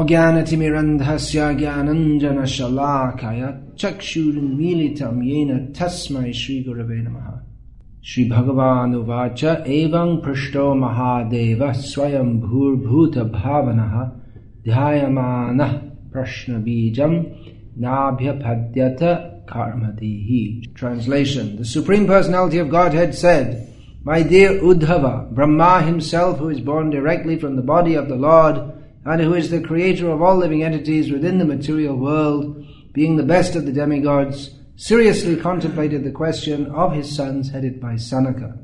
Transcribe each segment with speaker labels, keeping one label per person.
Speaker 1: अज्ञानतिमिरन्धस्य ज्ञानञ्जनशलाकय चक्षुर्मीलितं येन तस्मै श्रीगुरवे नमः श्रीभगवानुवाच एवं पृष्टो महादेवः स्वयं भूर्भूतभावनः ध्यायमानः प्रश्नबीजं नाभ्यपद्यत karmadihi. Translation The Supreme Personality of Godhead said, My dear Uddhava, Brahma himself, who is born directly from the body of the Lord, and who is the creator of all living entities within the material world, being the best of the demigods, seriously contemplated the question of his sons headed by Sanaka.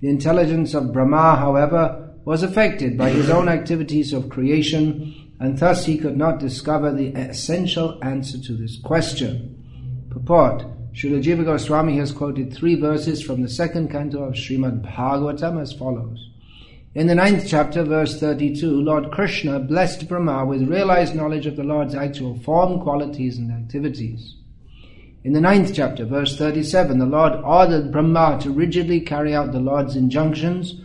Speaker 1: The intelligence of Brahma, however, was affected by his own activities of creation, and thus he could not discover the essential answer to this question. Purport Srila Jiva Goswami has quoted three verses from the second canto of Srimad Bhagavatam as follows. In the ninth chapter, verse 32, Lord Krishna blessed Brahma with realized knowledge of the Lord's actual form, qualities, and activities. In the ninth chapter, verse 37, the Lord ordered Brahma to rigidly carry out the Lord's injunctions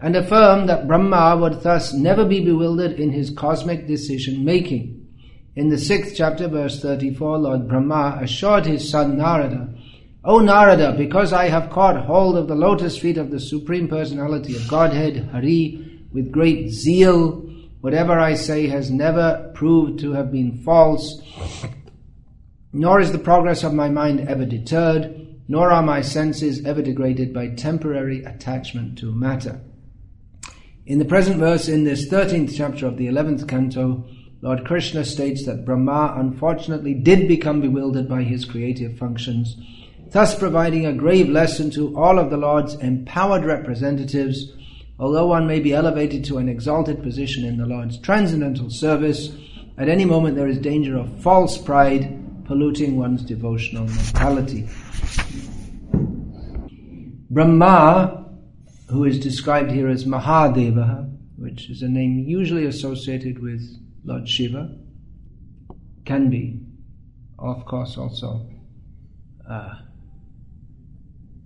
Speaker 1: and affirmed that Brahma would thus never be bewildered in his cosmic decision making. In the sixth chapter, verse 34, Lord Brahma assured his son Narada, O Narada, because I have caught hold of the lotus feet of the Supreme Personality of Godhead, Hari, with great zeal, whatever I say has never proved to have been false, nor is the progress of my mind ever deterred, nor are my senses ever degraded by temporary attachment to matter. In the present verse, in this 13th chapter of the 11th canto, Lord Krishna states that Brahma unfortunately did become bewildered by his creative functions, thus providing a grave lesson to all of the Lord's empowered representatives. Although one may be elevated to an exalted position in the Lord's transcendental service, at any moment there is danger of false pride polluting one's devotional mentality. Brahma, who is described here as Mahadeva, which is a name usually associated with Lord Shiva can be, of course, also uh,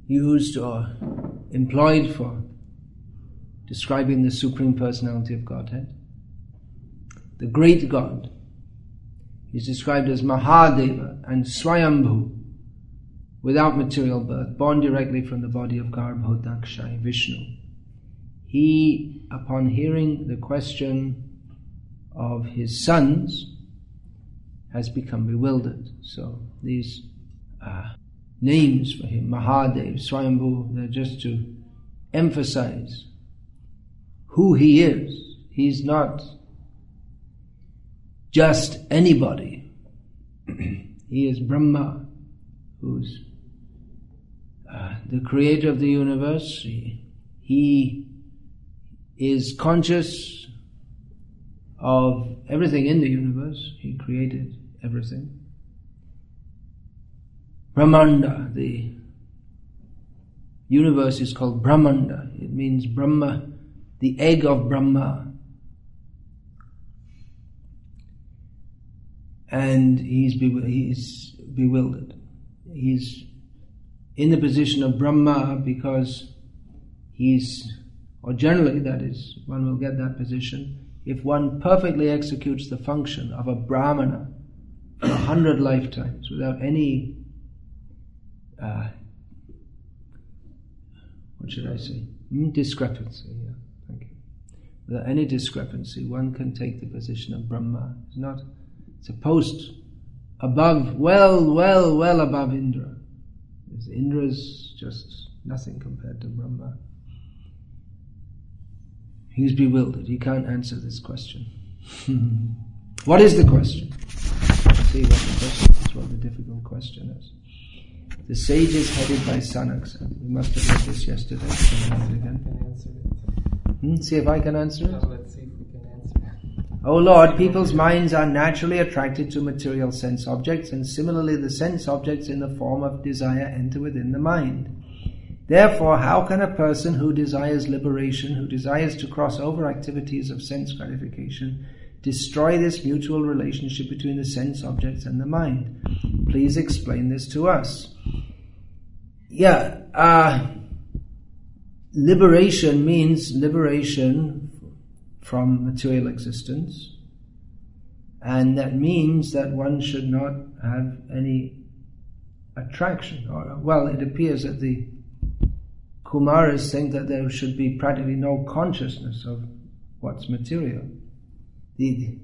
Speaker 1: used or employed for describing the Supreme Personality of Godhead. The great God is described as Mahadeva and Swayambhu, without material birth, born directly from the body of Garbhodakashayi Vishnu. He, upon hearing the question of his sons has become bewildered. So these uh, names for him, Mahadev, Swayambhu, they're just to emphasize who he is. He's not just anybody. he is Brahma, who's uh, the creator of the universe. He, he is conscious of everything in the universe. He created everything. Brahmanda, the universe is called Brahmanda. It means Brahma, the egg of Brahma. And he's, he's bewildered. He's in the position of Brahma because he's, or generally that is, one will get that position if one perfectly executes the function of a brahmana for a hundred lifetimes without any, uh, what should I say, mm, discrepancy, yeah, thank you. Without any discrepancy, one can take the position of Brahma. It's not, post above, well, well, well above Indra. Indra's just nothing compared to Brahma. He's bewildered. He can't answer this question. what is the question? See what the question is, what the difficult question is. The sage is headed by Sanak. You must have read this yesterday. Hmm? See if I can answer it. let's see if we can answer it. Oh Lord, people's minds are naturally attracted to material sense objects, and similarly, the sense objects in the form of desire enter within the mind. Therefore, how can a person who desires liberation, who desires to cross over activities of sense gratification, destroy this mutual relationship between the sense objects and the mind? Please explain this to us. Yeah, uh, liberation means liberation from material existence. And that means that one should not have any attraction. Or, well, it appears that the Kumaras think that there should be practically no consciousness of what's material. The,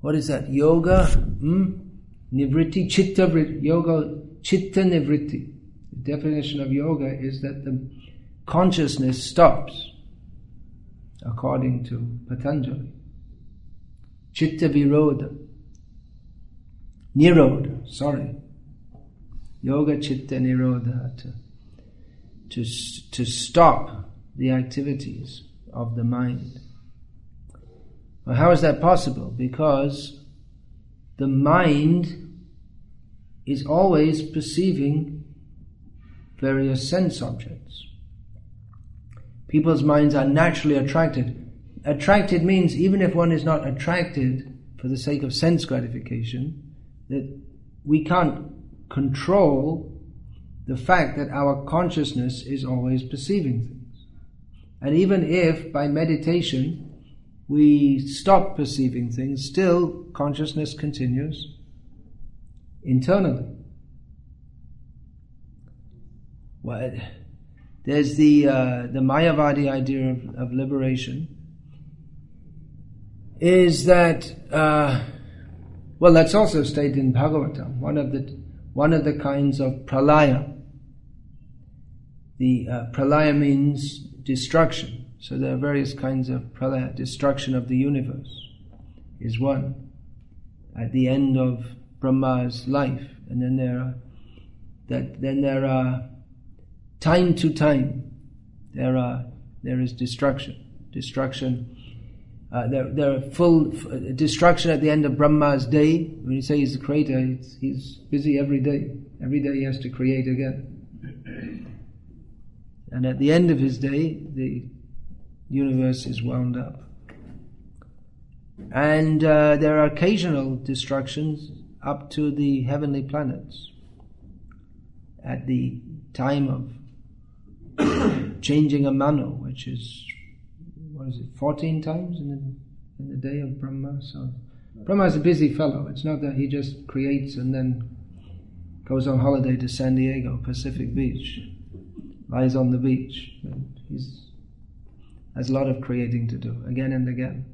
Speaker 1: what is that? Yoga, hmm? Nivritti, Chitta Yoga, Chitta Nivritti. The definition of yoga is that the consciousness stops, according to Patanjali. Chitta Virodha. Nirodha, sorry. Yoga Chitta Nirodha. To, to, to stop the activities of the mind. Well, how is that possible? Because the mind is always perceiving various sense objects. People's minds are naturally attracted. Attracted means even if one is not attracted for the sake of sense gratification, that we can't control the fact that our consciousness is always perceiving things. And even if by meditation we stop perceiving things, still consciousness continues internally. Well, there's the uh, the Mayavadi idea of, of, liberation. Is that uh, well? That's also stated in Bhagavatam. One of the one of the kinds of pralaya. The uh, pralaya means destruction. So there are various kinds of pralaya, destruction of the universe is one. At the end of Brahma's life, and then there are that then there are time to time there are there is destruction, destruction. Uh, there, there are full f- destruction at the end of Brahma's day. When you say he's the creator, he's, busy every day. Every day he has to create again. And at the end of his day, the universe is wound up. And uh, there are occasional destructions up to the heavenly planets. At the time of changing a manu, which is, what is it, 14 times in the, in the day of Brahma? So Brahma is a busy fellow. It's not that he just creates and then goes on holiday to San Diego, Pacific Beach, lies on the beach. And He's has a lot of creating to do, again and again.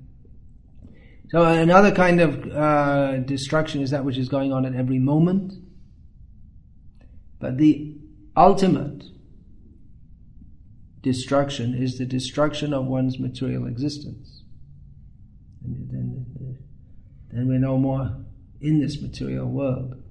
Speaker 1: So another kind of uh, destruction is that which is going on at every moment. But the ultimate destruction is the destruction of one's material existence. And then, then we're no more in this material world.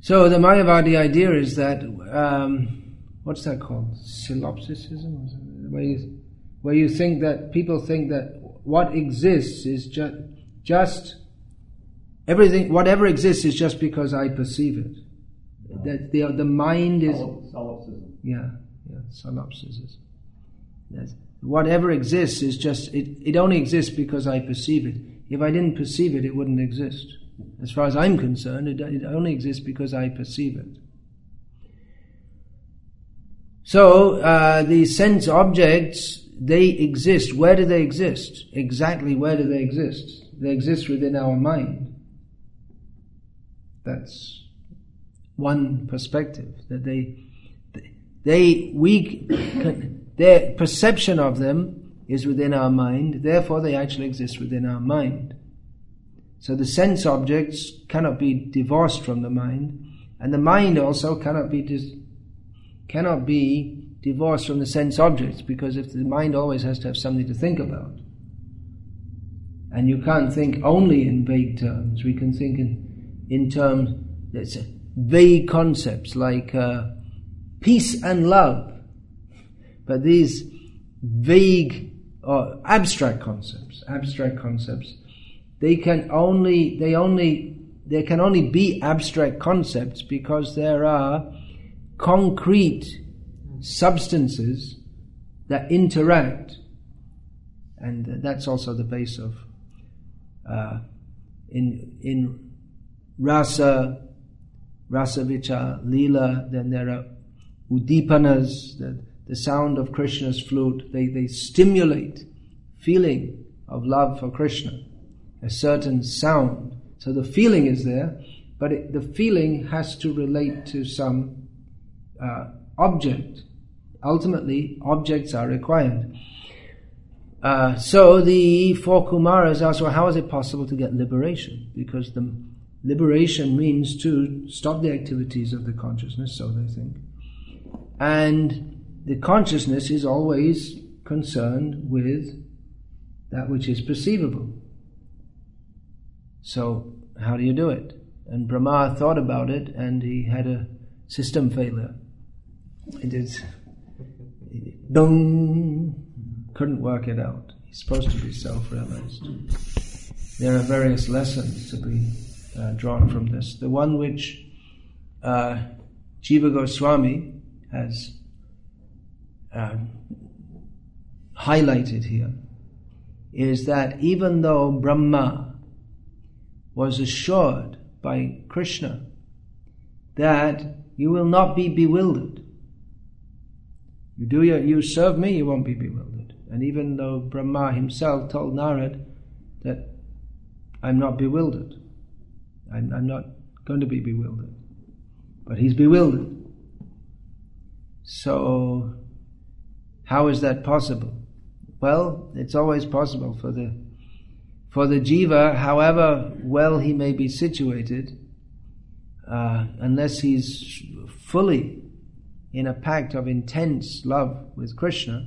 Speaker 1: So the Mayavadi idea is that um, what's that called? Solipsism? Where you, where you think that people think that what exists is just just everything whatever exists is just because I perceive it. That the the mind is
Speaker 2: solipsism.
Speaker 1: Yeah, yeah, solipsism. That's, whatever exists is just it, it only exists because I perceive it. If I didn't perceive it, it wouldn't exist. As far as I'm concerned, it, it only exists because I perceive it. So uh, the sense objects they exist. Where do they exist? Exactly where do they exist? They exist within our mind. That's one perspective that they they we their perception of them is within our mind. Therefore, they actually exist within our mind. So the sense objects cannot be divorced from the mind, and the mind also cannot be dis- cannot be divorced from the sense objects because if the mind always has to have something to think about. And you can't think only in vague terms. We can think in, in terms, that's vague concepts like uh, peace and love. But these vague or abstract concepts, abstract concepts, they can only, they only, there can only be abstract concepts because there are concrete substances that interact, and that's also the base of uh, in in rasa, rasa vicha, lila. Then there are udipanas, the, the sound of Krishna's flute. They they stimulate feeling of love for Krishna, a certain sound. So the feeling is there, but it, the feeling has to relate to some uh, object. Ultimately, objects are required. Uh, so the four Kumaras ask, well, how is it possible to get liberation? Because the liberation means to stop the activities of the consciousness, so they think. And the consciousness is always concerned with that which is perceivable. So, how do you do it? And Brahma thought about it and he had a system failure. It is, dung, couldn't work it out. He's supposed to be self realized. There are various lessons to be uh, drawn from this. The one which uh, Jiva Goswami has uh, highlighted here is that even though Brahma was assured by Krishna that you will not be bewildered. You do your, you serve me, you won't be bewildered. And even though Brahma himself told Narad that I'm not bewildered, I'm, I'm not going to be bewildered, but he's bewildered. So, how is that possible? Well, it's always possible for the for the jiva, however well he may be situated, uh, unless he's fully in a pact of intense love with Krishna,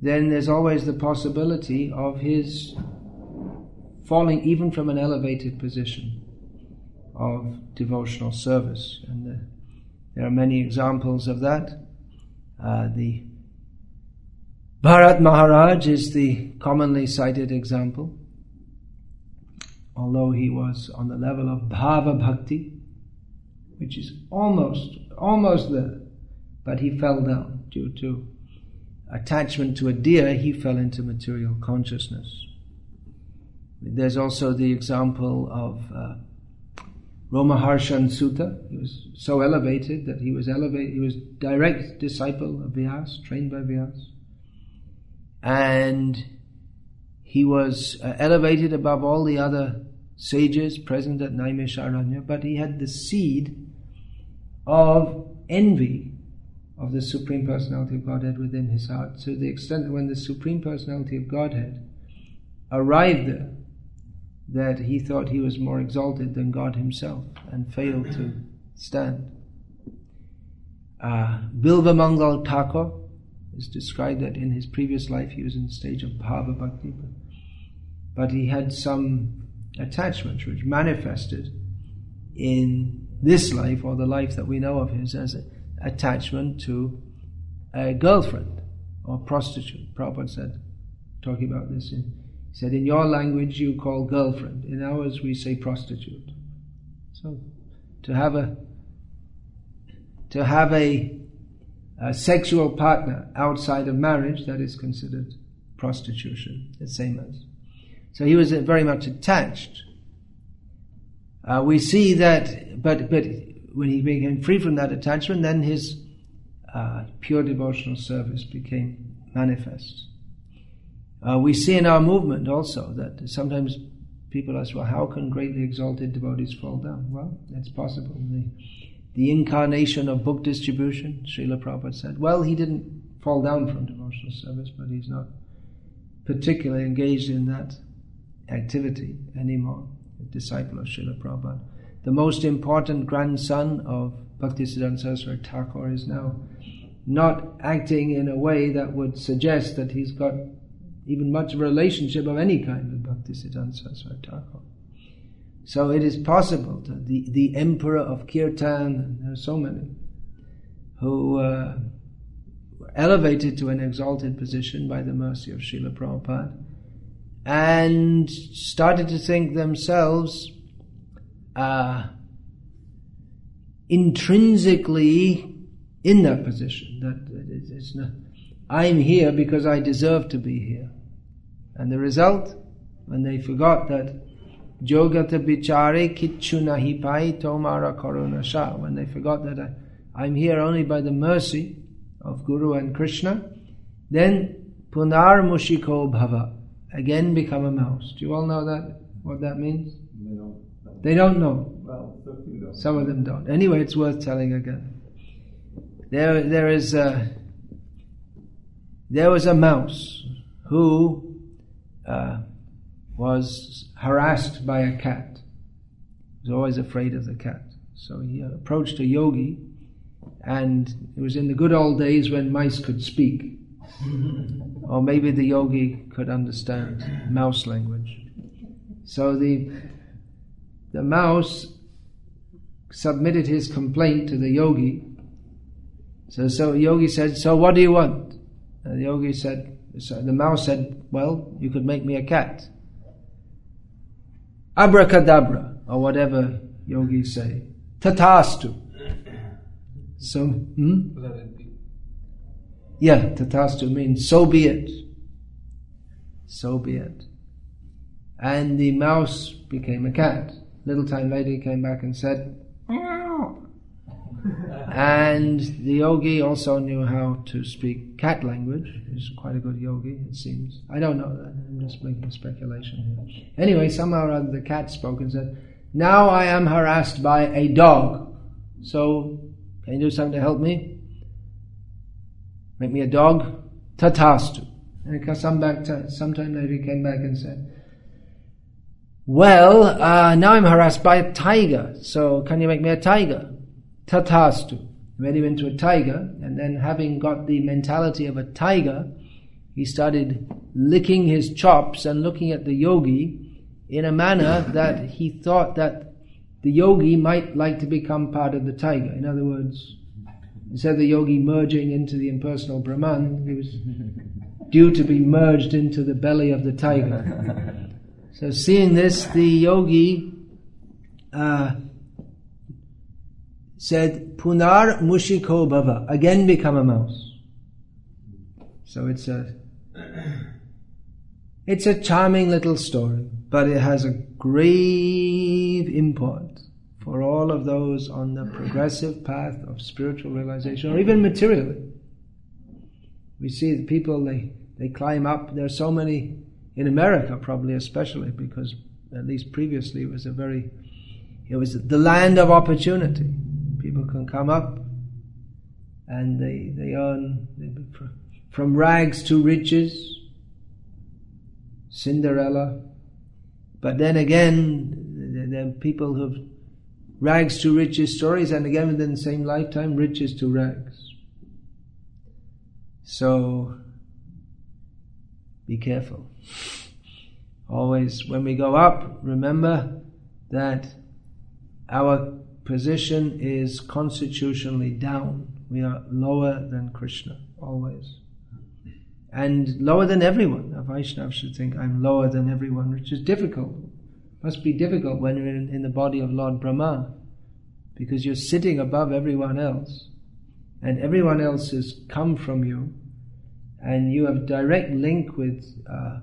Speaker 1: then there's always the possibility of his falling even from an elevated position of devotional service. And uh, there are many examples of that. Uh, the Bharat Maharaj is the commonly cited example. Although he was on the level of Bhava Bhakti, which is almost, almost there, but he fell down due to attachment to a deer, he fell into material consciousness. There's also the example of uh, Romaharshan Suta. He was so elevated that he was elevated. He was direct disciple of Vyas, trained by Vyas, and he was uh, elevated above all the other sages present at Naimisharanya. But he had the seed of envy of the Supreme Personality of Godhead within his heart, to the extent that when the Supreme Personality of Godhead arrived there, that he thought he was more exalted than God himself and failed to stand. Uh, Bilva Mangal Thakur is described that in his previous life he was in the stage of Bhava Bhakti, but, he had some attachments which manifested in this life or the life that we know of his as an attachment to a girlfriend or prostitute. Prabhupada said, talking about this he said, in your language you call girlfriend, in ours we say prostitute. So, to have a to have a, a sexual partner outside of marriage, that is considered prostitution, the same as. So he was very much attached. Uh, we see that, but but when he became free from that attachment, then his uh, pure devotional service became manifest. Uh, we see in our movement also that sometimes people ask, well, how can greatly exalted devotees fall down? Well, it's possible. The, the incarnation of book distribution, Srila Prabhupada said, well, he didn't fall down from devotional service, but he's not particularly engaged in that activity anymore, a disciple of Srila Prabhupada. The most important grandson of Bhaktisiddhanta Saraswati Thakur is now not acting in a way that would suggest that he's got even much relationship of any kind with Bhaktisiddhanta Saraswati Thakur. So it is possible that the, the emperor of Kirtan, there are so many, who uh, were elevated to an exalted position by the mercy of Srila Prabhupada and started to think themselves uh, intrinsically in that position. That it's not, I'm here because I deserve to be here. And the result, when they forgot that Jogata bichare kitchu nahi pai tomara koruna sha, when they forgot that I, I'm here only by the mercy of Guru and Krishna, then Punar mushiko bhava. Again become a mouse. Do you all know that? What that means?
Speaker 2: They don't.
Speaker 1: Know.
Speaker 2: Well, some.
Speaker 1: Of them don't. Anyway, it's worth telling again. There, there is a, there was a mouse who uh, was harassed by a cat. He was always afraid of the cat. So he approached a yogi, and it was in the good old days when mice could speak. or maybe the yogi could understand mouse language. So the the mouse submitted his complaint to the yogi. So, so yogi said, "So what do you want?" And the yogi said, so "The mouse said, well, you could make me a cat." Abracadabra, or whatever yogis say. Tatastu. So, hmm? Yeah, tatastu means so be it. So be it. And the mouse became a cat. Little time later, he came back and said, Meow. and the yogi also knew how to speak cat language. He's quite a good yogi, it seems. I don't know that. I'm just making speculation here. Anyway, somehow or other, the cat spoke and said, Now I am harassed by a dog. So, can you do something to help me? Make me a dog? Tatastu. And some back to, sometime later he came back and said, well, uh, now I'm harassed by a tiger, so can you make me a tiger? Tatastu. Made him into a tiger, and then having got the mentality of a tiger, he started licking his chops and looking at the yogi in a manner that he thought that the yogi might like to become part of the tiger. In other words, instead of the yogi merging into the impersonal Brahman, he was due to be merged into the belly of the tiger. So seeing this, the yogi uh, said, Punar mushiko bhava, again become a mouse. So it's a it's a charming little story, but it has a grave import for all of those on the progressive path of spiritual realization, or even materially. We see the people they they climb up. There are so many in America, probably especially because at least previously it was a very it was the land of opportunity. People can come up and they they earn from rags to riches. Cinderella. But then again, are people who've rags to riches stories, and again within the same lifetime, riches to rags. So be careful. Always, when we go up, remember that our position is constitutionally down. We are lower than Krishna, always. And lower than everyone. A Vaishnava should think, I'm lower than everyone, which is difficult. Must be difficult when you're in, in the body of Lord Brahma, because you're sitting above everyone else, and everyone else has come from you, and you have direct link with uh,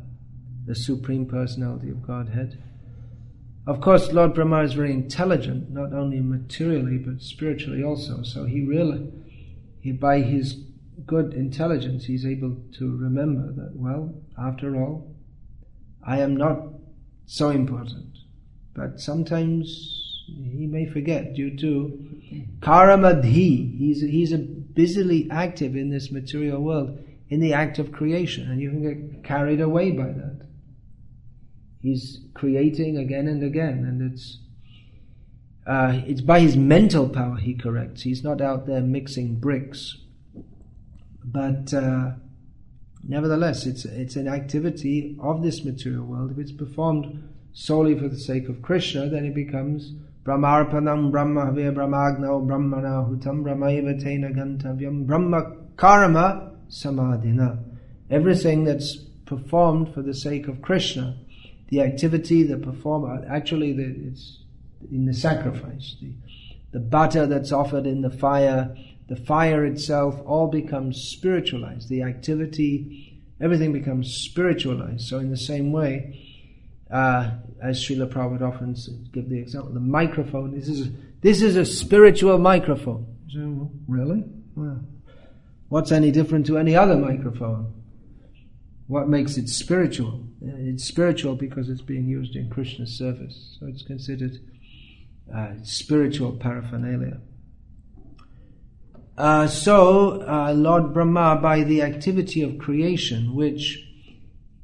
Speaker 1: the Supreme Personality of Godhead. Of course, Lord Brahma is very intelligent, not only materially but spiritually also. So he really, he, by his good intelligence, he's able to remember that, well, after all, I am not so important. But sometimes he may forget due to karamadhi. He's, he's busily active in this material world in the act of creation, and you can get carried away by that. He's creating again and again, and it's uh, it's by his mental power he corrects. He's not out there mixing bricks, but uh, nevertheless, it's it's an activity of this material world. If it's performed solely for the sake of Krishna, then it becomes Brahmarpanam Brahmahave Brahmagno Brahmana Hutam Brahmaiva Tena Gantavyam Brahma Karma samadhina. Everything that's performed for the sake of Krishna, the activity, the perform, actually the, it's in the sacrifice, the, the butter that's offered in the fire, the fire itself all becomes spiritualized. The activity, everything becomes spiritualized. So in the same way, uh, as Srila Prabhupada often give the example, the microphone, this is, this is a spiritual microphone. So, really? Well, What's any different to any other microphone? what makes it spiritual? It's spiritual because it's being used in Krishna's service, so it's considered uh, spiritual paraphernalia. Uh, so, uh, Lord Brahma, by the activity of creation, which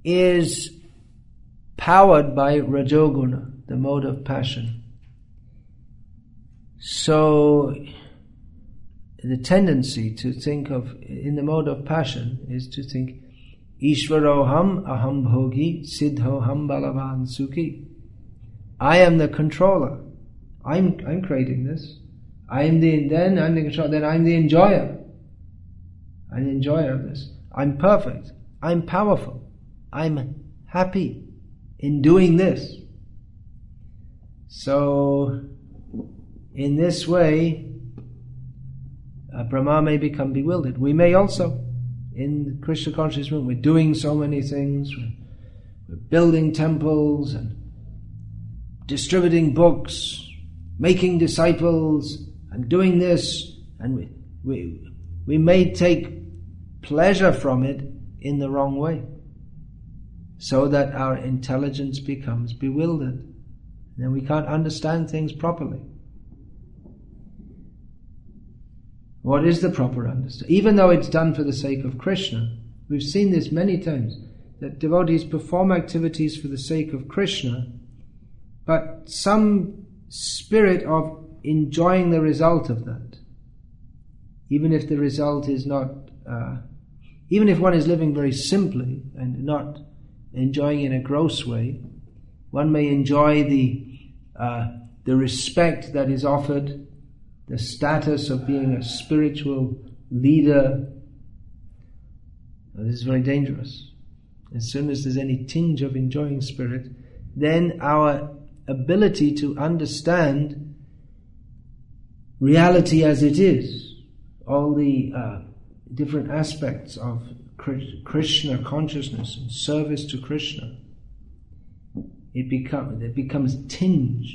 Speaker 1: is powered by Rajoguna, the mode of passion. So, the tendency to think of, in the mode of passion, is to think, Ishvaroham aham bhogi siddhoham balavan sukhi. I am the controller. I'm, I'm creating this. I'm the, then I'm the controller, then I'm the enjoyer. I'm the enjoyer of this. I'm perfect. I'm powerful. I'm happy in doing this. So, in this way, uh, Brahma may become bewildered. We may also, in Krishna consciousness movement, we're doing so many things. We're, we're building temples and distributing books, making disciples, and doing this, and we, we, we may take pleasure from it in the wrong way so that our intelligence becomes bewildered. Then we can't understand things properly. What is the proper understanding? Even though it's done for the sake of Krishna, we've seen this many times that devotees perform activities for the sake of Krishna, but some spirit of enjoying the result of that, even if the result is not, uh, even if one is living very simply and not enjoying in a gross way. One may enjoy the, uh, the respect that is offered, the status of being a spiritual leader. this is very dangerous. As soon as there's any tinge of enjoying spirit, then our ability to understand reality as it is, all the uh, different aspects of Krishna consciousness and service to Krishna, it, become, it becomes tinged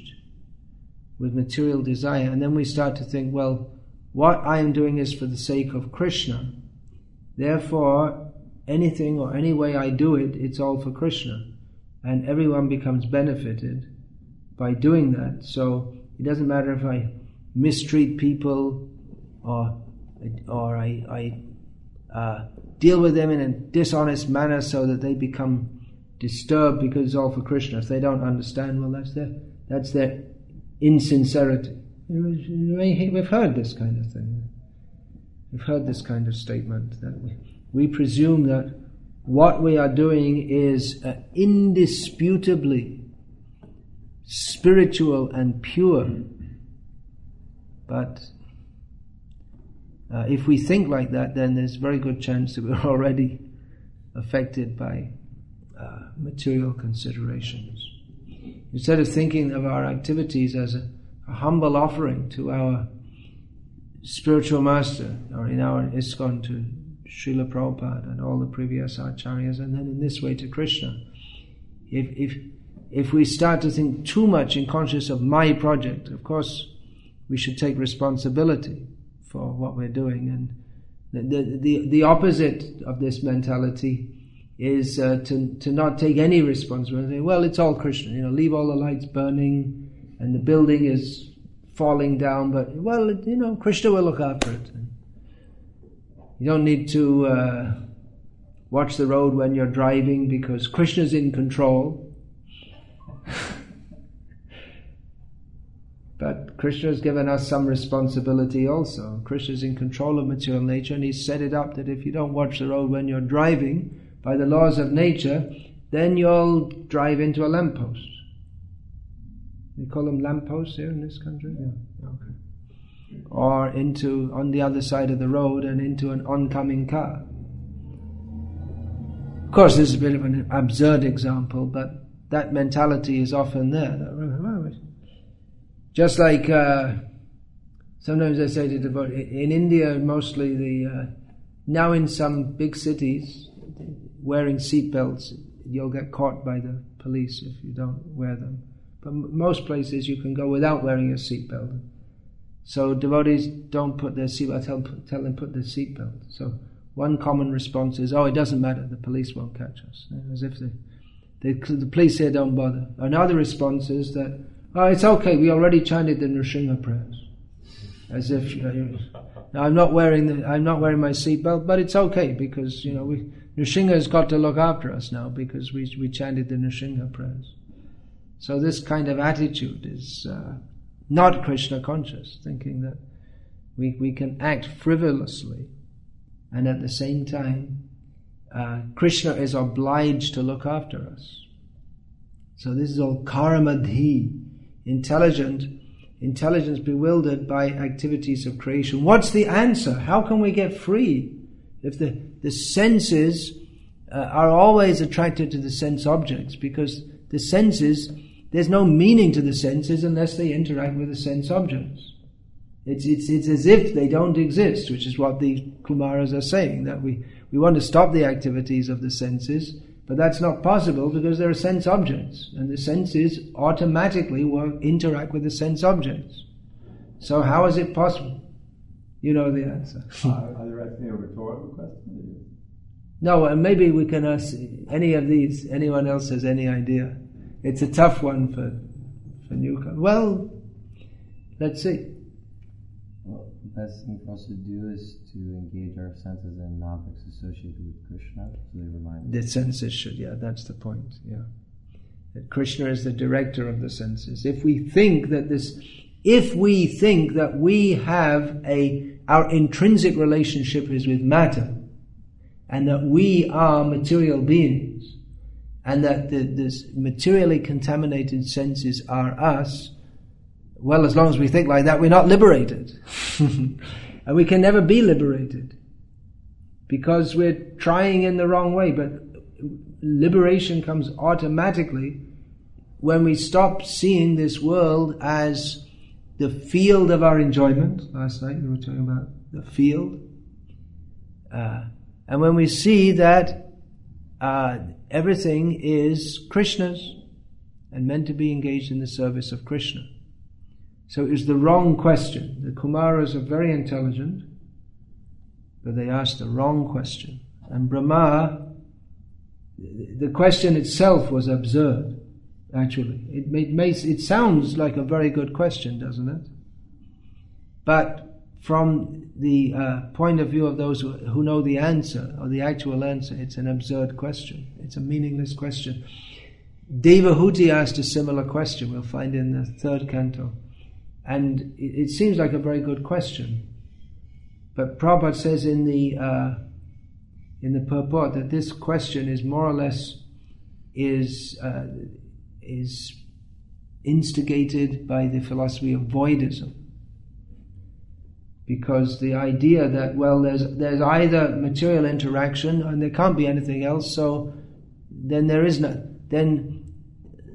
Speaker 1: with material desire. And then we start to think, well, what I am doing is for the sake of Krishna. Therefore, anything or any way I do it, it's all for Krishna. And everyone becomes benefited by doing that. So it doesn't matter if I mistreat people or or I, I uh, deal with them in a dishonest manner so that they become disturbed because it's all for Krishna. If they don't understand, well, that's their, that's their insincerity. We've heard this kind of thing. We've heard this kind of statement that we, we presume that what we are doing is uh, indisputably spiritual and pure, but uh, if we think like that, then there's a very good chance that we're already affected by uh, material considerations. Instead of thinking of our activities as a, a, humble offering to our spiritual master, or in our ISKCON to Srila Prabhupada and all the previous acharyas, and then in this way to Krishna, if, if, if we start to think too much in conscious of my project, of course, we should take responsibility for what we're doing. And the, the, the opposite of this mentality is uh, to, to not take any responsibility. Well, it's all Krishna, you know, leave all the lights burning and the building is falling down, but well, you know, Krishna will look after it. You don't need to uh, watch the road when you're driving because Krishna's in control. But Krishna has given us some responsibility also. Krishna is in control of material nature and he's set it up that if you don't watch the road when you're driving by the laws of nature, then you'll drive into a lamppost. We call them lampposts here in this country? Yeah. Okay. Or into, on the other side of the road and into an oncoming car. Of course, this is a bit of an absurd example, but that mentality is often there. Just like uh, sometimes I say to devotees, in India, mostly the uh, now in some big cities, wearing seatbelts, you'll get caught by the police if you don't wear them. But most places you can go without wearing a seatbelt. So devotees don't put their seatbelt. Tell, tell them put their seatbelt. So one common response is, "Oh, it doesn't matter. The police won't catch us," as if the the police here don't bother. Another response is that, "Oh, it's okay. We already chanted the Nrsimha prayers," as if you know, I'm not wearing the, I'm not wearing my seatbelt, but it's okay because you know we Nrsimha has got to look after us now because we we chanted the Nrsimha prayers. So this kind of attitude is uh, not Krishna conscious, thinking that we we can act frivolously and at the same time, uh, Krishna is obliged to look after us. So this is all karamadhi, intelligent, intelligence bewildered by activities of creation. What's the answer? How can we get free if the, the senses uh, are always attracted to the sense objects? Because the senses, there's no meaning to the senses unless they interact with the sense objects. It's, it's, it's as if they don't exist, which is what the Kumaras are saying, that we, we want to stop the activities of the senses, but that's not possible because there are sense objects, and the senses automatically work, interact with the sense objects. So how is it possible? You know the answer.
Speaker 2: are, are there any rhetorical questions?
Speaker 1: No, and maybe we can ask any of these. Anyone else has any idea? It's a tough one for for newcomers. Well, let's see The
Speaker 3: best thing for us to do is to engage our senses in objects associated with Krishna, so they remind
Speaker 1: The senses should, yeah, that's the point, yeah. That Krishna is the director of the senses. If we think that this, if we think that we have a, our intrinsic relationship is with matter, and that we are material beings, and that the, this materially contaminated senses are us, well, as long as we think like that, we're not liberated. and we can never be liberated because we're trying in the wrong way. But liberation comes automatically when we stop seeing this world as the field of our enjoyment. Last night we were talking about the field. Uh, and when we see that uh, everything is Krishna's and meant to be engaged in the service of Krishna. So it was the wrong question. The Kumaras are very intelligent, but they asked the wrong question. And Brahma, the question itself was absurd, actually. It, it, makes, it sounds like a very good question, doesn't it? But from the uh, point of view of those who, who know the answer, or the actual answer, it's an absurd question. It's a meaningless question. Devahuti asked a similar question, we'll find in the third canto. And it, it seems like a very good question. But Prabhupada says in the, uh, in the purport that this question is more or less is, uh, is instigated by the philosophy of voidism. Because the idea that, well, there's, there's either material interaction and there can't be anything else, so then there is no, then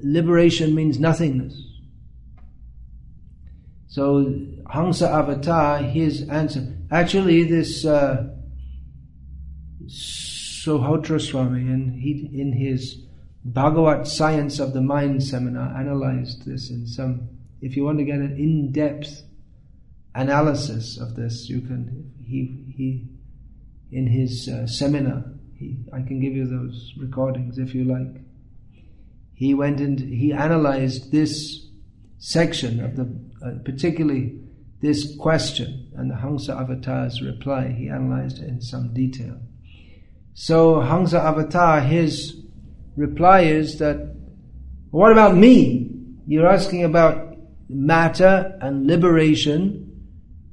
Speaker 1: liberation means nothingness. So Hamsa Avatar, his answer. Actually, this uh, Suhotra Swami, in, he, in his Bhagavat Science of the Mind seminar, analyzed this in some. If you want to get an in-depth analysis of this, you can. He he, in his uh, seminar, he, I can give you those recordings if you like. He went and he analyzed this section of the uh, particularly this question and the Hangsa Avatar's reply, he analyzed it in some detail. So Hangsa Avatar, his reply is that, what about me? You're asking about matter and liberation,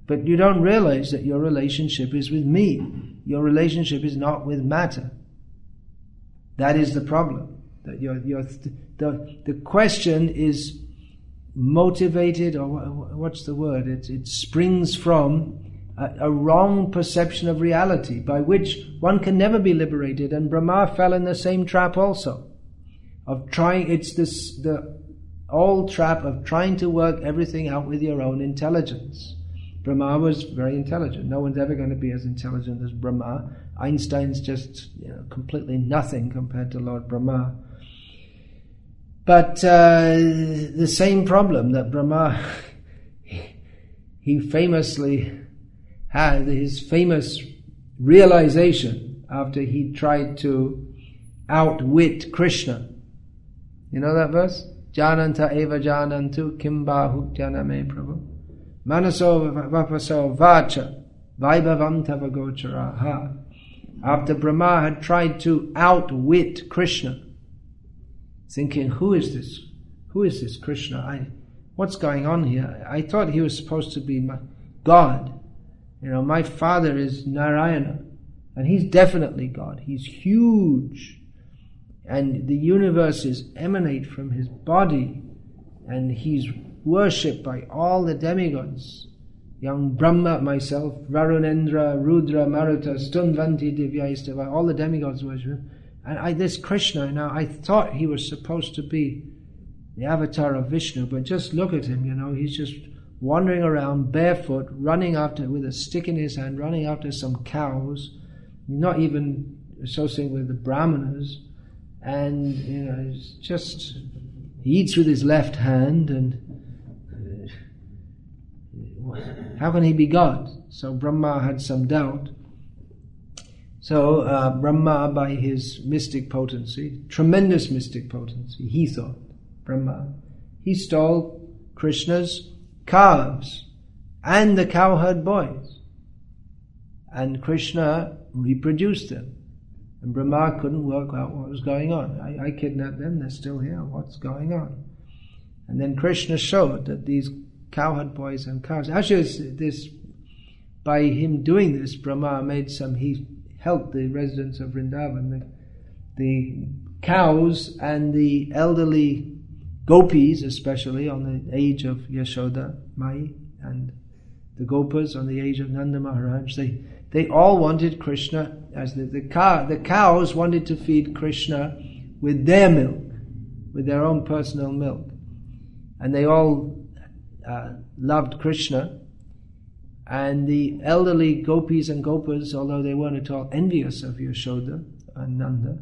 Speaker 1: but you don't realize that your relationship is with me. Your relationship is not with matter. That is the problem. That your, your, the, the question is motivated, or what's the word? It, it springs from a, a, wrong perception of reality by which one can never be liberated. And Brahma fell in the same trap also of trying, it's this, the old trap of trying to work everything out with your own intelligence. Brahma was very intelligent. No one's ever going to be as intelligent as Brahma. Einstein's just you know, completely nothing compared to Lord Brahma. But uh, the same problem that Brahma, he famously had, his famous realization after he tried to outwit Krishna. You know that verse? Jananta eva janantu kimbahu janame prabhu. Manaso vapaso vacha vaibhavam tavagocharaha. After Brahma had tried to outwit Krishna, thinking, who is this? Who is this Krishna? I, what's going on here? I thought he was supposed to be my God. You know, my father is Narayana, and he's definitely God. He's huge, and the universes emanate from his body, and he's worshipped by all the demigods. Young Brahma, myself, Varunendra, Rudra, Maruta, Stunvanti, Divyaistava, all the demigods worship him. And I, this Krishna, now I thought he was supposed to be the avatar of Vishnu, but just look at him, you know, he's just wandering around barefoot, running after, with a stick in his hand, running after some cows, not even associating with the Brahmanas, and, you know, just, he eats with his left hand, and uh, how can he be God? So Brahma had some doubt. So uh, Brahma, by his mystic potency, tremendous mystic potency, he thought, Brahma, he stole Krishna's calves and the cowherd boys. And Krishna reproduced them. And Brahma couldn't work out what was going on. I, I kidnapped them, they're still here, what's going on? And then Krishna showed that these cowherd boys and calves, actually this, by him doing this, Brahma made some, he helped the residents of Vrindavan, the, the cows and the elderly gopis, especially on the age of Yashoda, Mai, and the gopas on the age of Nanda Maharaj, they, they all wanted Krishna as the, the, cow, the cows wanted to feed Krishna with their milk, with their own personal milk. And they all uh, loved Krishna. And the elderly gopis and gopas, although they weren't at all envious of Yashoda and Nanda,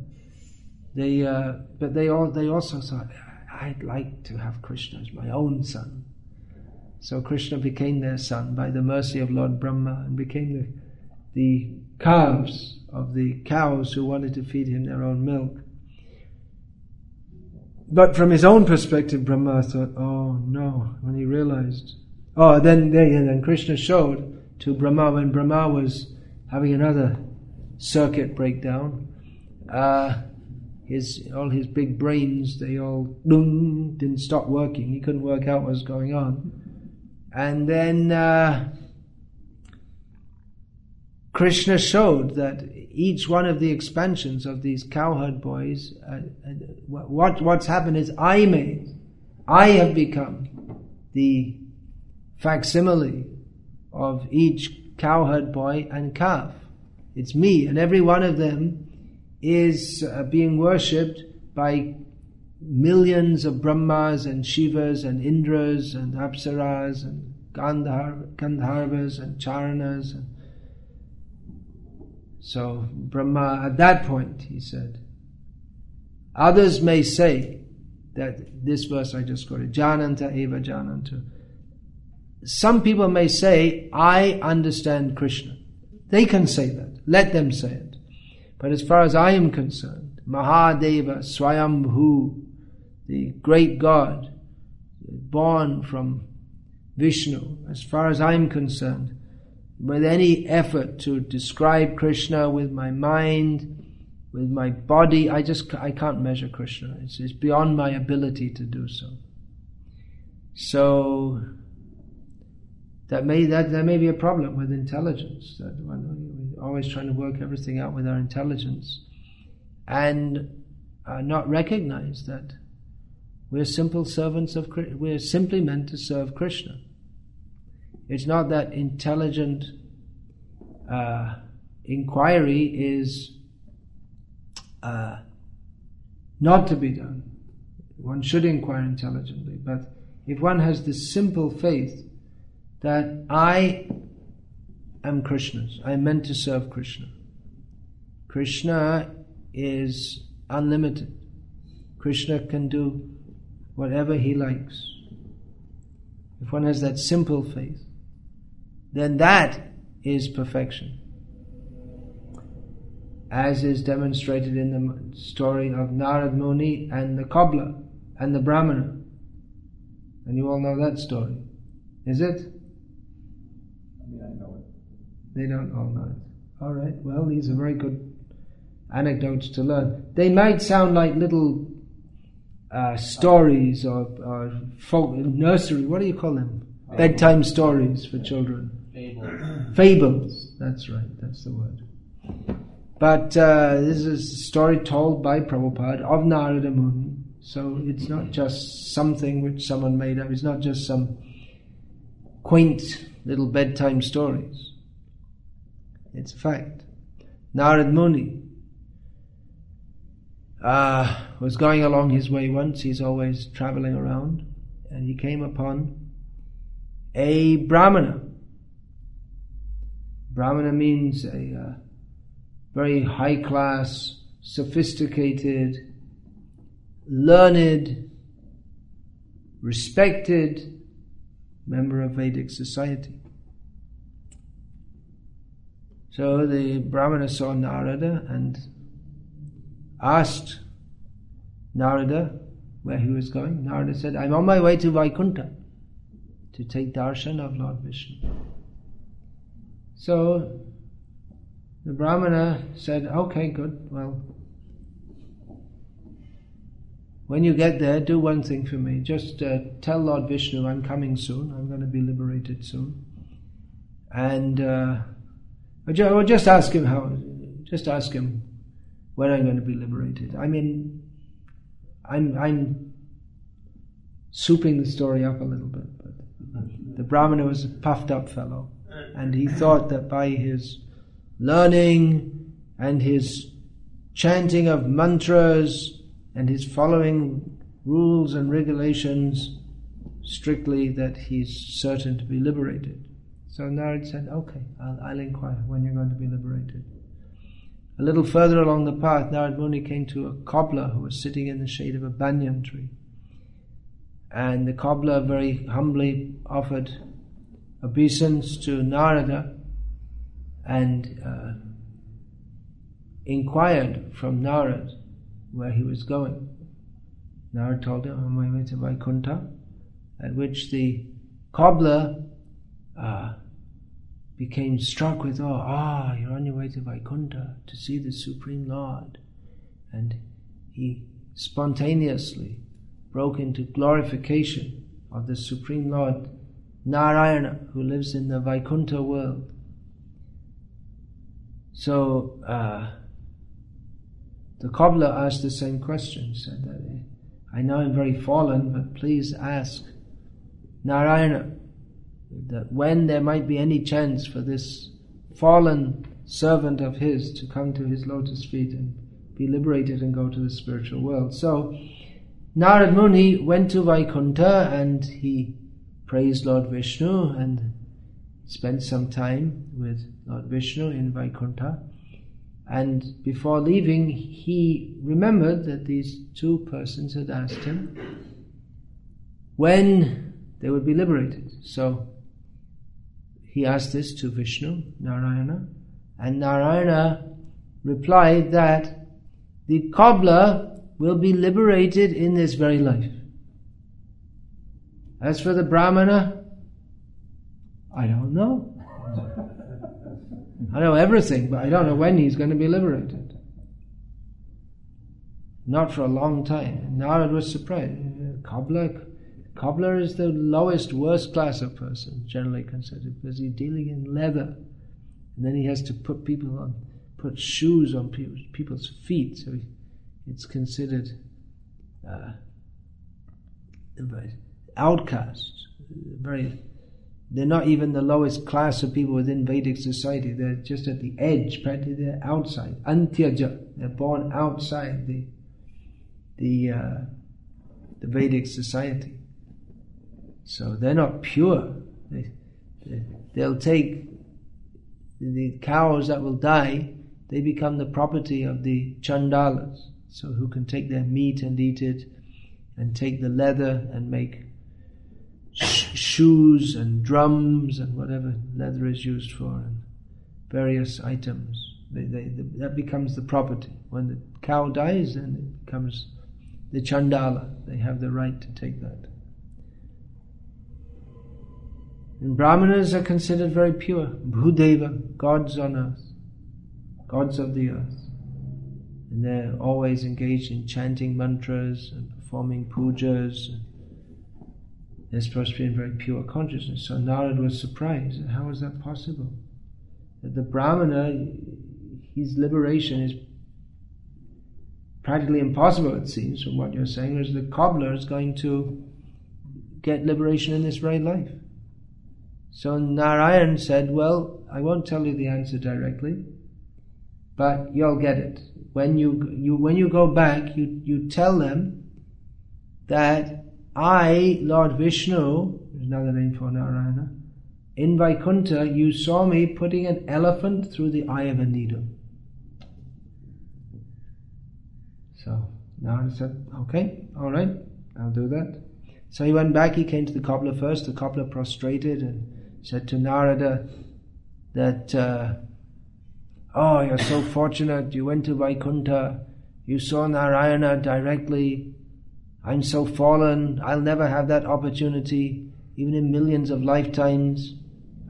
Speaker 1: they, uh, but they, all, they also thought, I'd like to have Krishna as my own son. So Krishna became their son by the mercy of Lord Brahma and became the, the calves of the cows who wanted to feed him their own milk. But from his own perspective, Brahma thought, oh no, when he realized. Oh, then, then, then Krishna showed to Brahma when Brahma was having another circuit breakdown. Uh, his all his big brains they all didn't stop working. He couldn't work out what was going on, and then uh, Krishna showed that each one of the expansions of these cowherd boys, uh, uh, what what's happened is I made, I have become the facsimile of each cowherd boy and calf. It's me, and every one of them is uh, being worshipped by millions of Brahmas and Shivas and Indras and Apsaras and Gandhar- Gandharvas and Charanas. And so Brahma, at that point, he said, others may say that this verse I just quoted, Jananta eva jananta. Some people may say, I understand Krishna. They can say that. Let them say it. But as far as I am concerned, Mahadeva Swayambhu, the great God, born from Vishnu, as far as I'm concerned, with any effort to describe Krishna with my mind, with my body, I just I can't measure Krishna. It's, it's beyond my ability to do so. So that may that there may be a problem with intelligence. That always trying to work everything out with our intelligence, and uh, not recognize that we're simple servants of we're simply meant to serve Krishna. It's not that intelligent uh, inquiry is uh, not to be done. One should inquire intelligently, but if one has this simple faith that I am Krishna's. I'm meant to serve Krishna. Krishna is unlimited. Krishna can do whatever he likes. If one has that simple faith, then that is perfection. as is demonstrated in the story of Narad Muni and the cobbler and the Brahmana. And you all know that story. Is it?
Speaker 2: I mean, I know it.
Speaker 1: They don't all know it. All right, well, these are very good anecdotes to learn. They might sound like little uh, stories or, or folk nursery. What do you call them? Bedtime stories for children.
Speaker 3: Fables.
Speaker 1: Fables. That's right. That's the word. But uh, this is a story told by Prabhupada of Narada Muni. So it's not just something which someone made up. It's not just some quaint little bedtime stories. It's a fact. Narad Muni uh, was going along his way once. He's always traveling around, and he came upon a Brahmana. Brahmana means a uh, very high class, sophisticated, learned, respected member of Vedic society. So the Brahmana saw Narada and asked Narada where he was going. Narada said, I'm on my way to Vaikuntha to take darshan of Lord Vishnu. So the Brahmana said, Okay, good, well, when you get there, do one thing for me. Just uh, tell Lord Vishnu I'm coming soon, I'm going to be liberated soon. And uh, or just ask him how, just ask him when I'm going to be liberated. I mean, I'm, I'm souping the story up a little bit, but the Brahmana was a puffed up fellow, and he thought that by his learning and his chanting of mantras and his following rules and regulations strictly that he's certain to be liberated. So Narad said, Okay, I'll, I'll inquire when you're going to be liberated. A little further along the path, Narad Muni came to a cobbler who was sitting in the shade of a banyan tree. And the cobbler very humbly offered obeisance to Narada and uh, inquired from Narad where he was going. Narad told him, on my way to Vaikuntha, at which the cobbler uh, became struck with awe. Ah, you're on your way to Vaikuntha to see the Supreme Lord. And he spontaneously broke into glorification of the Supreme Lord Narayana, who lives in the Vaikuntha world. So uh, the cobbler asked the same question, said that I know I'm very fallen, but please ask Narayana that when there might be any chance for this fallen servant of his to come to his lotus feet and be liberated and go to the spiritual world. So Narad Muni went to Vaikuntha and he praised Lord Vishnu and spent some time with Lord Vishnu in Vaikuntha. And before leaving, he remembered that these two persons had asked him when they would be liberated. So he asked this to Vishnu, Narayana, and Narayana replied that the cobbler will be liberated in this very life. As for the Brahmana, I don't know. I know everything, but I don't know when he's going to be liberated. Not for a long time. Narad was surprised. Cobbler, Cobbler is the lowest, worst class of person, generally considered, because he's dealing in leather. And then he has to put people on, put shoes on people's feet, so it's considered uh, outcasts. Very, they're not even the lowest class of people within Vedic society. They're just at the edge, practically they're outside. Antyaja, they're born outside the the uh, the Vedic society. So they're not pure. They, they, will take the cows that will die, they become the property of the chandalas. So who can take their meat and eat it, and take the leather and make sh- shoes and drums and whatever leather is used for, and various items. They, they, the, that becomes the property. When the cow dies, then it becomes the Chandala. They have the right to take that. And Brahmanas are considered very pure. Bhudeva, gods on earth, gods of the earth. And they're always engaged in chanting mantras and performing pujas. They're supposed to be in very pure consciousness. So Narad was surprised. How is that possible? That the Brahmana, his liberation is practically impossible, it seems, from what you're saying, whereas the cobbler is going to get liberation in this very life. So Narayan said, Well, I won't tell you the answer directly, but you'll get it. When you, you, when you go back, you, you tell them that I, Lord Vishnu, is another name for Narayana, in Vaikuntha, you saw me putting an elephant through the eye of a needle. So Narada said, Okay, all right, I'll do that. So he went back, he came to the cobbler first. The cobbler prostrated and said to Narada that, uh, Oh, you're so fortunate, you went to Vaikuntha, you saw Narayana directly. I'm so fallen, I'll never have that opportunity, even in millions of lifetimes.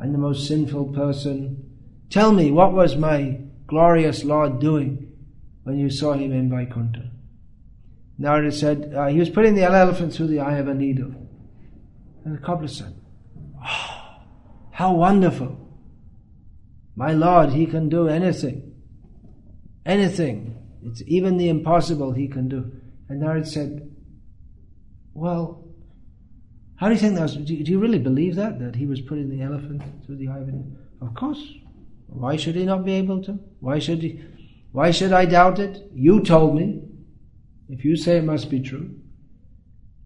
Speaker 1: I'm the most sinful person. Tell me, what was my glorious Lord doing when you saw him in Vaikuntha? Narada said, uh, he was putting the elephant through the eye of a needle. And the cobbler said, oh, how wonderful! My Lord, He can do anything. Anything. It's even the impossible He can do. And Narad said, Well, how do you think that was? Do you really believe that? That he was putting the elephant through the eye of Of course. Why should he not be able to? Why should he? Why should I doubt it? You told me. If you say it must be true.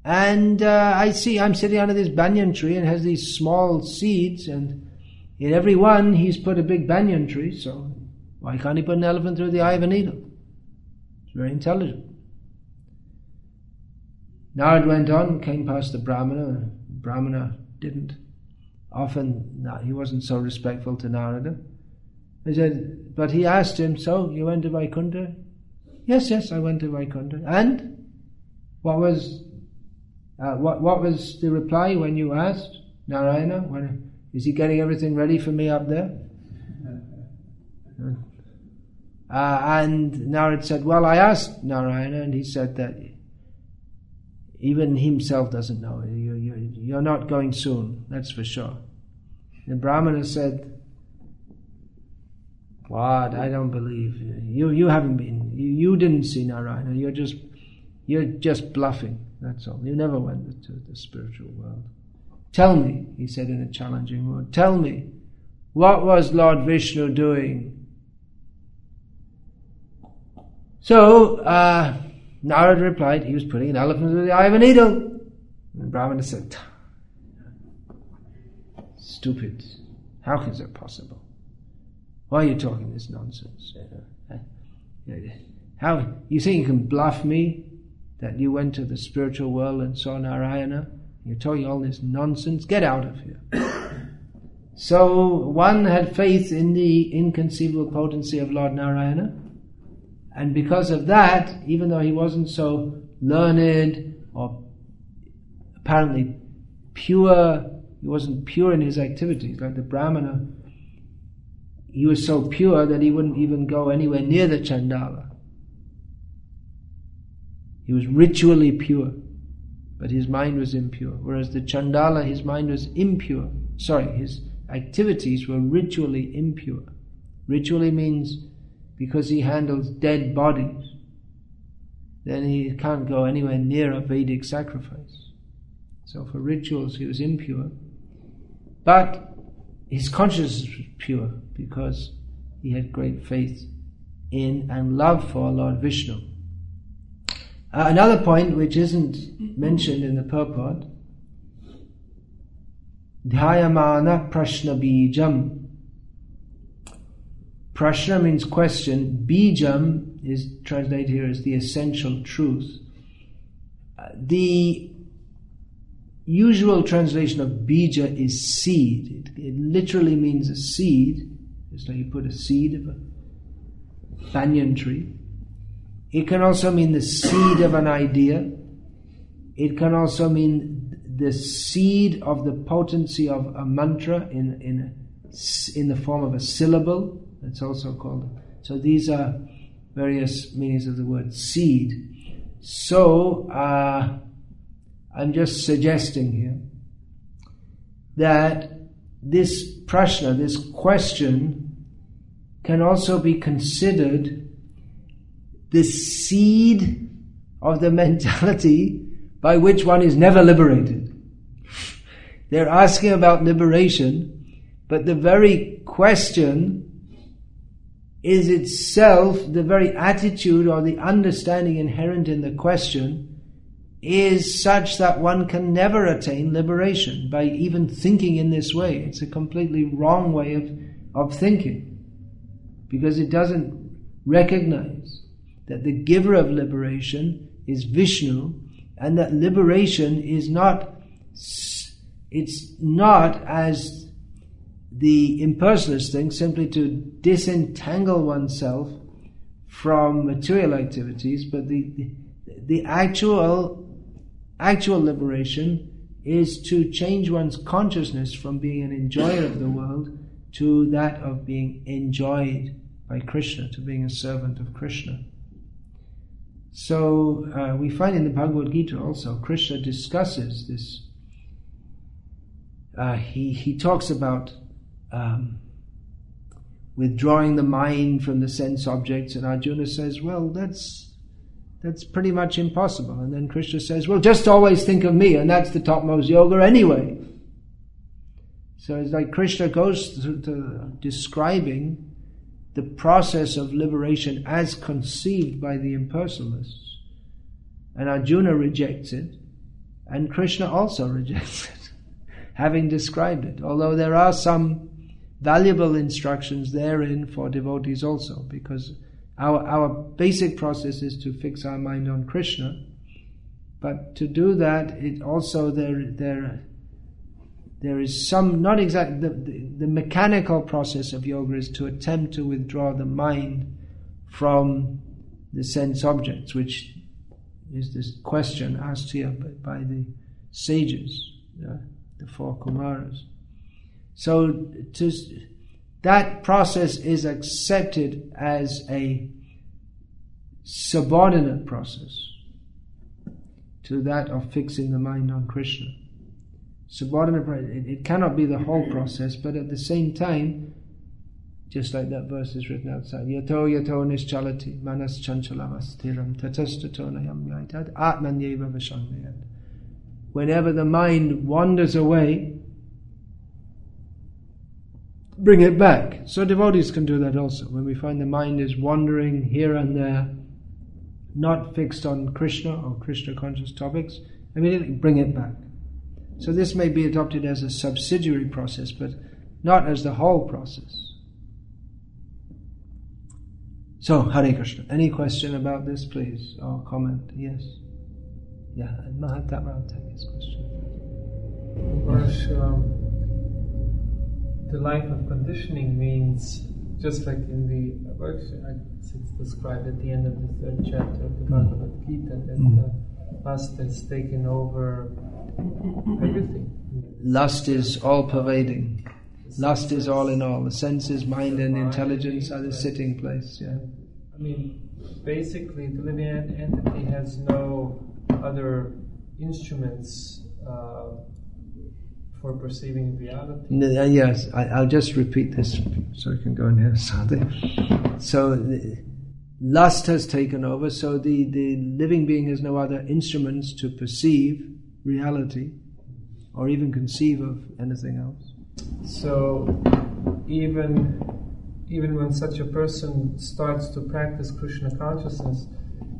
Speaker 1: And uh, I see I'm sitting under this banyan tree and has these small seeds, and in every one he's put a big banyan tree. So why can't he put an elephant through the eye of a needle? It's very intelligent. Narad went on, came past the Brahmana. Brahmana didn't. Often, no, he wasn't so respectful to Narada. He said, but he asked him, So, you went to Vaikuntha? Yes, yes, I went to Vaikuntha. And? What was uh, what, what was the reply when you asked Narayana? When, is he getting everything ready for me up there? Uh, and Narad said, Well, I asked Narayana, and he said that even himself doesn't know. You, you, you're not going soon, that's for sure. The Brahmana said, What? I don't believe. You, you haven't been. You, you didn't see Narayana. You're just, you're just bluffing. That's all. You never went to the spiritual world. Tell me, he said in a challenging mood, tell me, what was Lord Vishnu doing? So, uh, replied, he was putting an elephant through the eye of a needle. And Brahmana said, Stupid. How is that possible? Why are you talking this nonsense? How you think you can bluff me? That you went to the spiritual world and saw Narayana. You're talking all this nonsense. Get out of here. so one had faith in the inconceivable potency of Lord Narayana. And because of that, even though he wasn't so learned or apparently pure, he wasn't pure in his activities, like the Brahmana, he was so pure that he wouldn't even go anywhere near the Chandala. He was ritually pure, but his mind was impure. Whereas the Chandala, his mind was impure. Sorry, his activities were ritually impure. Ritually means because he handles dead bodies, then he can't go anywhere near a Vedic sacrifice. So for rituals, he was impure. But his consciousness was pure because he had great faith in and love for Lord Vishnu. Uh, another point which isn't mentioned in the purport Dhyamana Prashna Bijam. Prashna means question, Bijam is translated here as the essential truth. Uh, the usual translation of bija is seed. It, it, literally means a seed. It's like you put a seed of a banyan tree. It can also mean the seed of an idea. It can also mean the seed of the potency of a mantra in, in, in the form of a syllable. That's also called. So these are various meanings of the word seed. So uh, I'm just suggesting here that this prashna, this question, can also be considered the seed of the mentality by which one is never liberated. They're asking about liberation, but the very question is itself the very attitude or the understanding inherent in the question is such that one can never attain liberation by even thinking in this way. It's a completely wrong way of, of thinking because it doesn't recognize that the giver of liberation is Vishnu and that liberation is not, it's not as the impersonalist thing, simply to disentangle oneself from material activities, but the, the, actual Actual liberation is to change one's consciousness from being an enjoyer of the world to that of being enjoyed by Krishna, to being a servant of Krishna. So uh, we find in the Bhagavad Gita also, Krishna discusses this. Uh, he, he talks about um, withdrawing the mind from the sense objects, and Arjuna says, well, that's that's pretty much impossible. And then Krishna says, well, just always think of me, and that's the topmost yoga anyway. So it's like Krishna goes to, to describing the process of liberation as conceived by the impersonalists. And Arjuna rejects it, and Krishna also rejects it, having described it. Although there are some valuable instructions therein for devotees also, because our, our basic process is to fix our mind on Krishna, but to do that, it also there there there is some not exact the, the, the mechanical process of yoga is to attempt to withdraw the mind from the sense objects, which is this question asked here by, by the sages, uh, the four Kumaras. So to that process is accepted as a subordinate process to that of fixing the mind on Krishna. Subordinate, it, it cannot be the whole process, but at the same time, just like that verse is written outside, yato yato nischalati manas chanchalamastiram tatastatonayam yaitad atmanyeva vashanmayad. Whenever the mind wanders away, bring it back. So devotees can do that also. When we find the mind is wandering here and there, not fixed on Krishna or Krishna conscious topics, immediately bring it back. So this may be adopted as a subsidiary process, but not as the whole process. So, Hare Krishna. Any question about this, please, or comment? Yes. Yeah, and Mahatma will take this question.
Speaker 4: Verse, um, the life of conditioning means, just like in the verse it's described at the end of the third chapter of the mm. Bhagavad Gita, that mm. lust has taken over everything.
Speaker 1: Lust is all pervading. Lust is all in all. The senses, mind, and intelligence are the sitting place. Yeah.
Speaker 4: I mean, basically, the living entity has no other instruments. Uh, for perceiving reality? Uh,
Speaker 1: yes, I, will just repeat this so I can go in here. So, lust has taken over, so the, the living being has no other instruments to perceive reality or even conceive of anything else.
Speaker 4: So, even even when such a person starts to practice Krishna consciousness,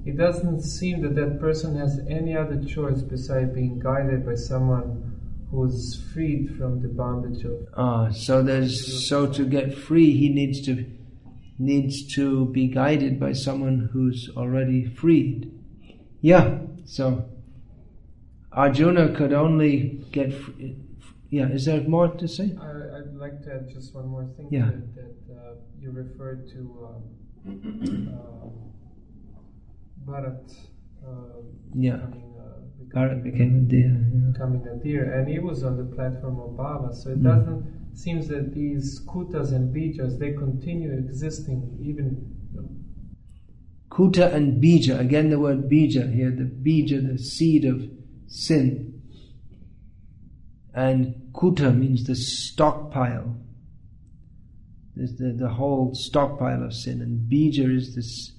Speaker 4: it doesn't seem that that person has any other choice besides being guided by someone who's freed from the bondage of.
Speaker 1: Ah, so there's so to get free, he needs to needs to be guided by someone who's already freed. Yeah, so Arjuna could only get. Yeah, is there more to say?
Speaker 4: I, would like to add just one more thing.
Speaker 1: Yeah.
Speaker 4: That, that uh, you referred to um, uh, Bharat uh,
Speaker 1: Yeah.
Speaker 4: becoming, uh,
Speaker 1: Bharat
Speaker 4: becoming,
Speaker 1: became a deer. Yeah.
Speaker 4: becoming a deer, and he was on the platform of Bhava. So it
Speaker 1: Mm.
Speaker 4: doesn't seems that these kutas and bijas they continue existing even.
Speaker 1: Kuta and bija, again the word bija here, the bija, the seed of sin. And kuta means the stockpile. There's the, the whole stockpile of sin, and bija is this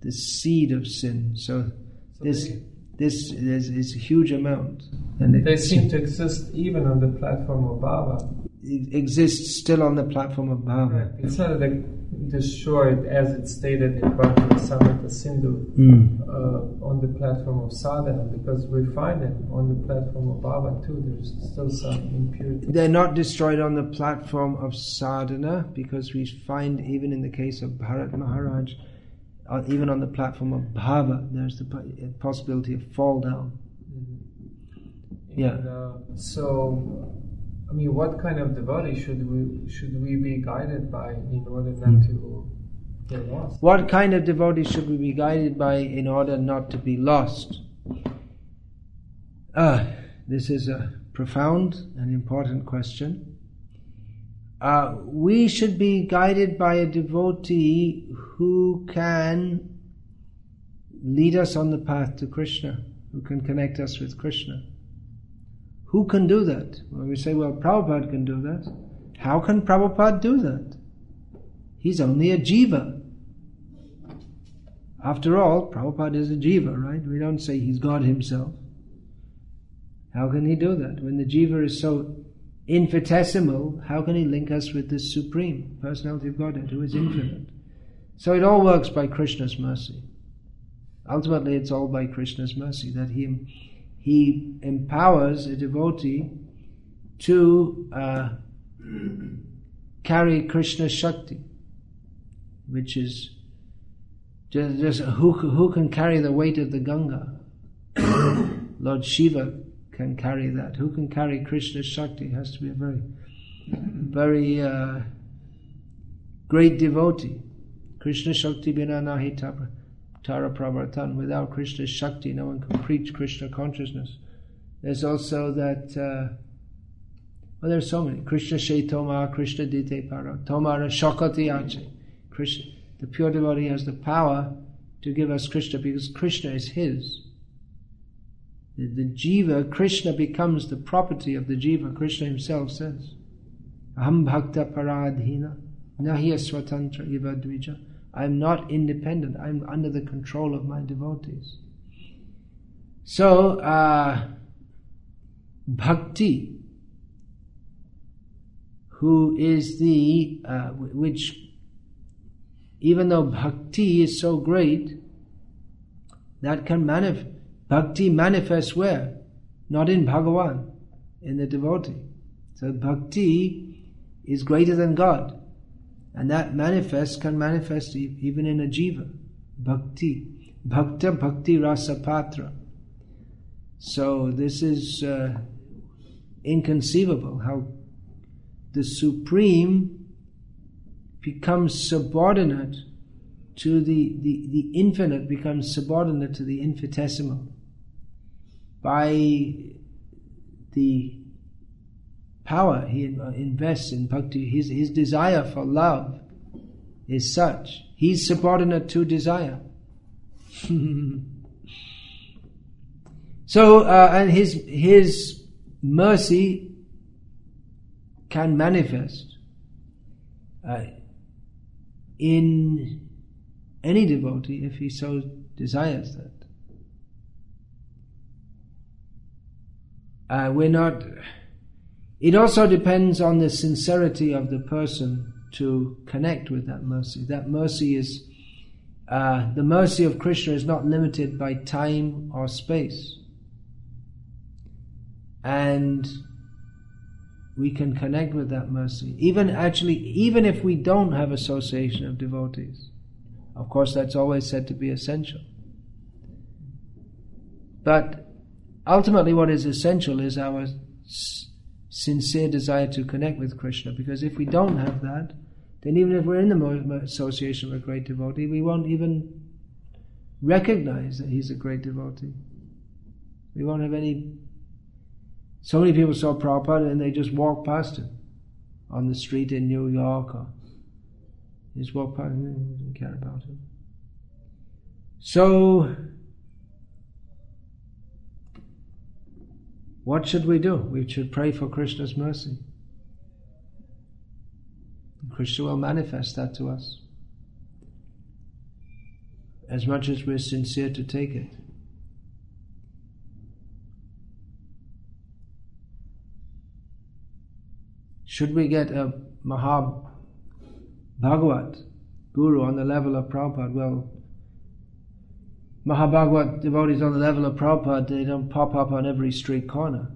Speaker 1: the seed of sin. So,
Speaker 4: So
Speaker 1: this
Speaker 4: they,
Speaker 1: this is, is a huge amount, and
Speaker 4: they seem to exist even on the platform of Bhava.
Speaker 1: It exists still on the platform of bhava.
Speaker 4: It's not like destroyed as it's stated in Bhakti Rasamrita Sindhu.
Speaker 1: Mm.
Speaker 4: uh, on the platform of sadhana because we find them on the platform of bhava too. There's still some impurity.
Speaker 1: They're not destroyed on the platform of sadhana because we find even in the case of Bharat Maharaj, uh, even on the platform of bhava, there's the possibility of fall down. Yeah.
Speaker 4: And, uh, so, I mean, what kind of devotee should we should we be guided by in order not to get lost?
Speaker 1: What kind of devotee should we be guided by in order not to be lost? Ah, this is a profound and important question. Uh, we should be guided by a devotee who can lead us on the path to Krishna, who can connect us with Krishna. Who can do that? Well, we say, well, Prabhupada can do that. How can Prabhupada do that? He's only a jiva. After all, Prabhupada is a jiva, right? We don't say he's God himself. How can he do that? When the jiva is so infinitesimal, how can he link us with the Supreme Personality of Godhead who is infinite? So it all works by Krishna's mercy. Ultimately, it's all by Krishna's mercy that he, he empowers a devotee to uh, carry Krishna Shakti, which is just, just who, who can carry the weight of the Ganga? Lord Shiva can carry that. Who can carry Krishna Shakti? It has to be a very, very uh, great devotee. Krishna Shakti bina nahi tara, tara pravartan. Without Krishna's Shakti, no one can preach Krishna consciousness. There's also that, uh, well, there's so many. Krishna Shaitoma, Krishna Dite Para, Tomara Shakati Ache. Krishna, the pure devotee has the power to give us Krishna because Krishna is his. The, the jiva, Krishna becomes the property of the jiva. Krishna himself says, Aham bhakta paradhina, nahi swatantra iva dvija. I am not independent. I am under the control of my devotees. So, uh, bhakti, who is the, uh, which, even though bhakti is so great, that can manifest, bhakti manifests where? Not in Bhagavan, in the devotee. So bhakti is greater than God. And that manifests, can manifest even in a jiva. Bhakti. Bhakta bhakti rasa patra. So this is uh, inconceivable how the supreme becomes subordinate to the, the, the infinite becomes subordinate to the infinitesimal by the power he invests in bhakti his, his desire for love is such he's subordinate to desire so uh, and his his mercy can manifest uh, in any devotee if he so desires that. Uh, we're not. It also depends on the sincerity of the person to connect with that mercy. That mercy is. Uh, the mercy of Krishna is not limited by time or space. And we can connect with that mercy. Even actually, even if we don't have association of devotees. Of course, that's always said to be essential. But ultimately, what is essential is our sincere desire to connect with Krishna. Because if we don't have that, then even if we're in the association of a great devotee, we won't even recognize that he's a great devotee. We won't have any. So many people saw Prabhupada and they just walked past him on the street in New York or just walked past him, didn't care about him. So, what should we do? We should pray for Krishna's mercy. Krishna will manifest that to us as much as we're sincere to take it. Should we get a Maha Bhagavat Guru on the level of Prabhupada? Well, Mahabhagavat devotees on the level of Prabhupada, they don't pop up on every street corner.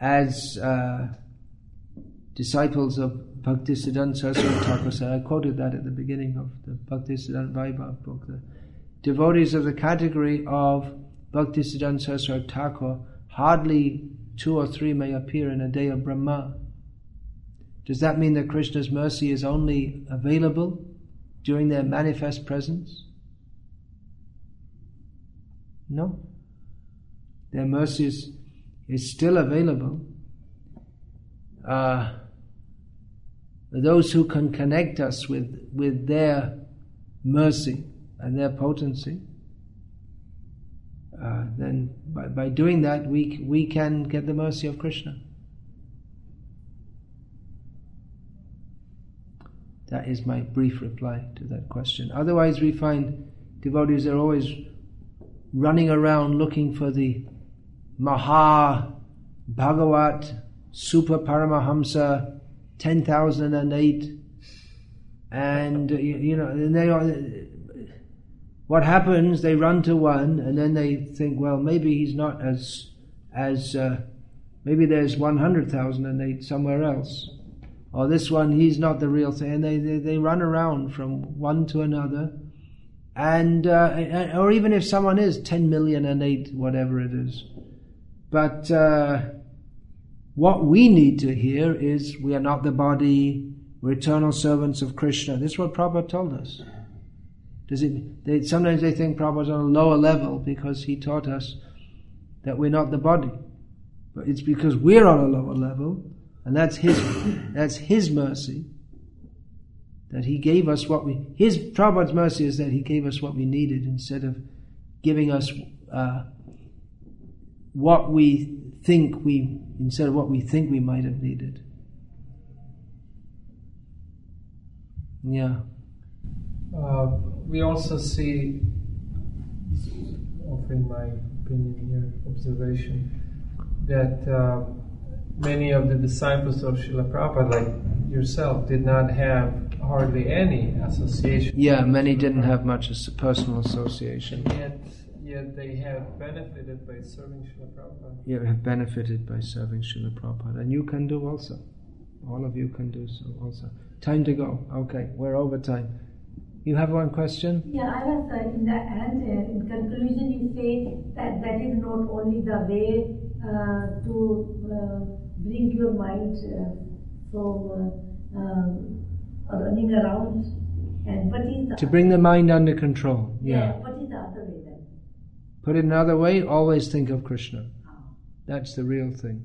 Speaker 1: As uh, disciples of Bhaktisiddhanta Saraswati Thakur said, I quoted that at the beginning of the Bhaktisiddhanta Vaibhav book. The devotees of the category of Bhaktisiddhanta Saraswati Thakur, hardly two or three may appear in a day of Brahma. Does that mean that Krishna's mercy is only available during their manifest presence? No. Their mercy is, is still available. Uh, those who can connect us with, with their mercy and their potency, uh, then by, by doing that, we, we can get the mercy of Krishna. That is my brief reply to that question. Otherwise, we find devotees are always running around looking for the Maha Bhagavat Super Paramahamsa 10,008 and you, know and they are what happens they run to one and then they think well maybe he's not as as uh, maybe there's 100,008 somewhere else or this one he's not the real thing and they, they, they run around from one to another and uh, or even if someone is 10 million and 8 whatever it is but uh, what we need to hear is we are not the body, we're eternal servants of Krishna. This is what Prabhupada told us. Does it, they, sometimes they think Prabhupada's on a lower level because he taught us that we're not the body. But it's because we're on a lower level, and that's his, that's his mercy. That he gave us what we, his, Prabhupada's mercy is that he gave us what we needed instead of giving us uh, what we think we, instead of what we think we might have needed. Yeah.
Speaker 4: Uh, we also see, offering my opinion here, observation, that uh, many of the disciples of Srila Prabhupada, like yourself, did not have hardly any association.
Speaker 1: Yeah, many didn't have much as a personal association.
Speaker 4: Yet, yet they have benefited by serving Srila Prabhupada.
Speaker 1: You have benefited by serving Srila Prabhupada, and you can do also. All of you can do so also. Time to go. Okay, we're over time. You have one question?
Speaker 5: Yeah, I was uh, in the end, uh, in conclusion, you say that that is not only the way uh, to uh, bring your mind uh, from uh, um, running around, and what is the
Speaker 1: To bring the mind under control.
Speaker 5: yeah,
Speaker 1: Yeah.
Speaker 5: what is the other way then?
Speaker 1: Put it another way, always think of Krishna. That's the real thing.